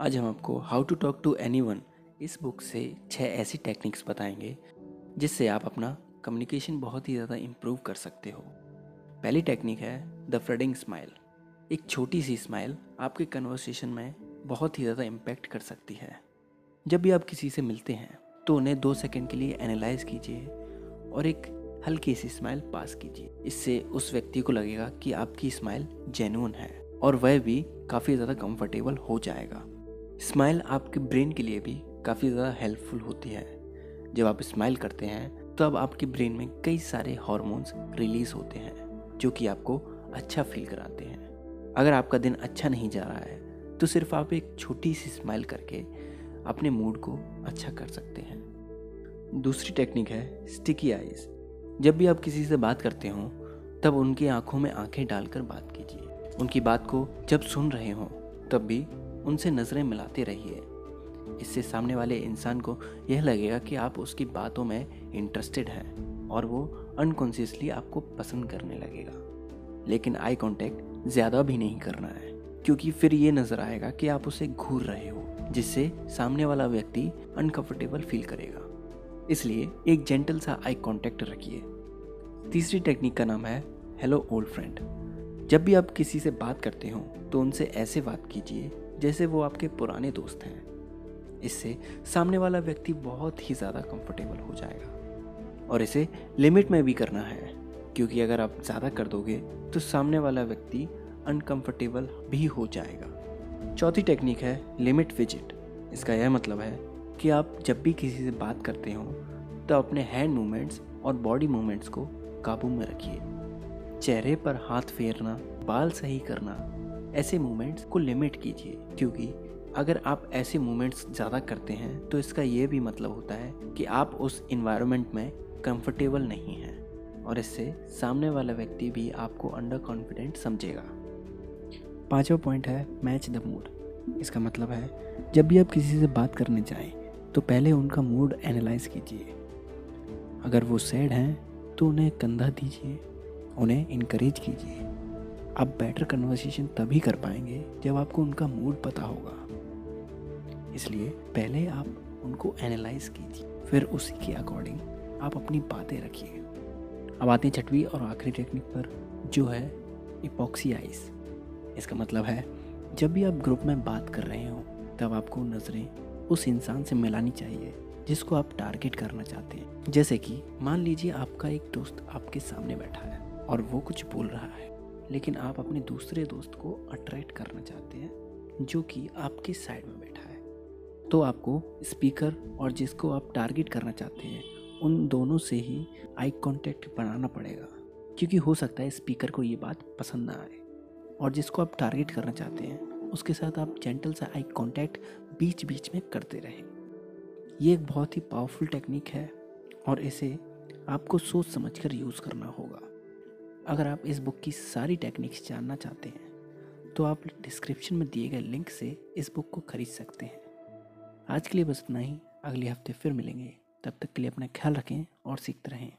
आज हम आपको how to talk to any इस बुक से छः ऐसी टेक्निक्स बताएँगे, जिससे आप अपना कम्युनिकेशन बहुत ही ज़्यादा इम्प्रूव कर सकते हो। पहली टेक्निक है द फ्रेडिंग स्माइल एक छोटी सी स्माइल आपके कन्वर्सेशन में बहुत ही ज़्यादा इम्पैक्ट कर सकती है। जब भी आप किसी से मिलते हैं तो उन्हें दो सेकंड के लिए एनालाइज कीजिए और एक हल्की सी स्माइल पास कीजिए। इससे उस व्यक्ति को लगेगा कि आपकी स्माइल जेन्यून है और वह भी काफ़ी ज़्यादा कंफर्टेबल हो जाएगा। स्माइल आपके ब्रेन के लिए भी काफ़ी ज़्यादा हेल्पफुल होती है। जब आप स्माइल करते हैं तो अब आपके ब्रेन में कई सारे हॉर्मोन्स रिलीज़ होते हैं, जो कि आपको अच्छा फील कराते हैं। अगर आपका दिन अच्छा नहीं जा रहा है तो सिर्फ़ आप एक छोटी सी स्माइल करके अपने मूड को अच्छा कर सकते हैं। दूसरी टेक्निक है स्टिकी आइज़ जब भी आप किसी से बात करते हो, तब उनकी आँखों में आँखें डालकर बात कीजिए। उनकी बात को जब सुन रहे हो, तब भी उनसे नज़रें मिलाते रहिए। इससे सामने वाले इंसान को यह लगेगा कि आप उसकी बातों में इंटरेस्टेड हैं और वो अनकॉन्शियसली आपको पसंद करने लगेगा। लेकिन आई कांटेक्ट ज़्यादा भी नहीं करना है, क्योंकि फिर ये नज़र आएगा कि आप उसे घूर रहे हो, जिससे सामने वाला व्यक्ति अनकंफर्टेबल फील करेगा। इसलिए एक जेंटल सा आई कांटेक्ट रखिए। तीसरी टेक्निक का नाम है हेलो ओल्ड फ्रेंड जब भी आप किसी से बात करते हो तो उनसे ऐसे बात कीजिए जैसे वो आपके पुराने दोस्त हैं। इससे सामने वाला व्यक्ति बहुत ही ज़्यादा कंफर्टेबल हो जाएगा। और इसे लिमिट में भी करना है, क्योंकि अगर आप ज़्यादा कर दोगे तो सामने वाला व्यक्ति अनकंफर्टेबल भी हो जाएगा। चौथी टेक्निक है लिमिट विज़िट इसका यह मतलब है कि आप जब भी किसी से बात करते हो तो अपने हैंड मूवमेंट्स और बॉडी मूवमेंट्स को काबू में रखिए। चेहरे पर हाथ फेरना, बाल सही करना ऐसे मूवमेंट्स को लिमिट कीजिए, क्योंकि अगर आप ऐसे मूवमेंट्स ज़्यादा करते हैं तो इसका ये भी मतलब होता है कि आप उस इन्वायरमेंट में कंफर्टेबल नहीं हैं, और इससे सामने वाला व्यक्ति भी आपको अंडर कॉन्फिडेंट समझेगा। पांचवा पॉइंट है मैच द मूड इसका मतलब है, जब भी आप किसी से बात करने जाएँ तो पहले उनका मूड एनालाइज कीजिए। अगर वो सैड हैं तो उन्हें कंधा दीजिए, उन्हें इनक्रेज कीजिए। आप बेटर कन्वर्सेशन तभी कर पाएँगे जब आपको उनका मूड पता होगा। इसलिए पहले आप उनको एनालाइज कीजिए, फिर उसी के अकॉर्डिंग आप अपनी बातें रखिए। अब आते हैं छठवीं और आखिरी टेक्निक पर, जो है इपॉक्सी आइस इसका मतलब है, जब भी आप ग्रुप में बात कर रहे हो, तब आपको नज़रें उस इंसान से मिलानी चाहिए, जिसको आप टारगेट करना चाहते हैं। जैसे कि, मान लीजिए आपका एक दोस्त आपके सामने बैठा है और वो कुछ बोल रहा है। लेकिन आप अपने दूसरे दोस्त को अट्रैक्ट करना चाहते हैं, जो कि आपके साइड में बैठा है। तो आपको स्पीकर और जिसको आप टारगेट करना चाहते हैं, उन दोनों से ही आई कांटेक्ट बनाना पड़ेगा। क्योंकि हो सकता है स्पीकर को ये बात पसंद ना आए। और जिसको आप टारगेट करना चाहते हैं, उसके साथ आप जेंटल सा आई कांटेक्ट बीच बीच में करते रहें। ये एक बहुत ही पावरफुल टेक्निक है और इसे आपको सोच समझकर यूज़ करना होगा। अगर आप इस बुक की सारी टेक्निक्स जानना चाहते हैं तो आप डिस्क्रिप्शन में दिए गए लिंक से इस बुक को खरीद सकते हैं। आज के लिए बस इतना ही। अगले हफ़्ते फिर मिलेंगे। तब तक के लिए अपना ख्याल रखें और सीखते रहें।